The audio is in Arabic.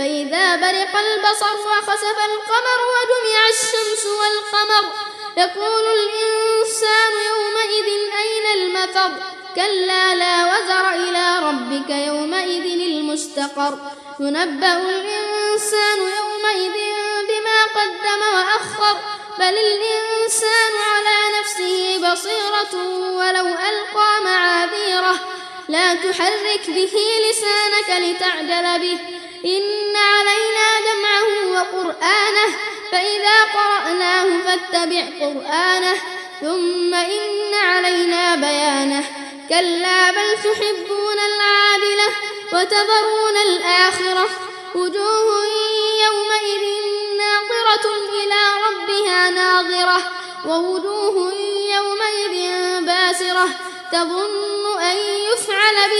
فإذا برق البصر وخسف القمر وجمع الشمس والقمر يقول الإنسان يومئذ أين المفر؟ كلا لا وزر إلى ربك يومئذ المستقر. ينبأ الإنسان يومئذ بما قدم وأخر بل الإنسان على نفسه بصيرة ولو ألقى معاذيره. لا تحرك به لسانك لتعجل به. إن جمعه وقرآنه فإذا قرأناه فاتبع قرآنه ثم إن علينا بيانه. كلا بل تحبون العاجلة وتذرون الآخرة. وجوه يومئذ ناظرة إلى ربها ناظرة. ووجوه يومئذ باسرة تظن أن يفعل بها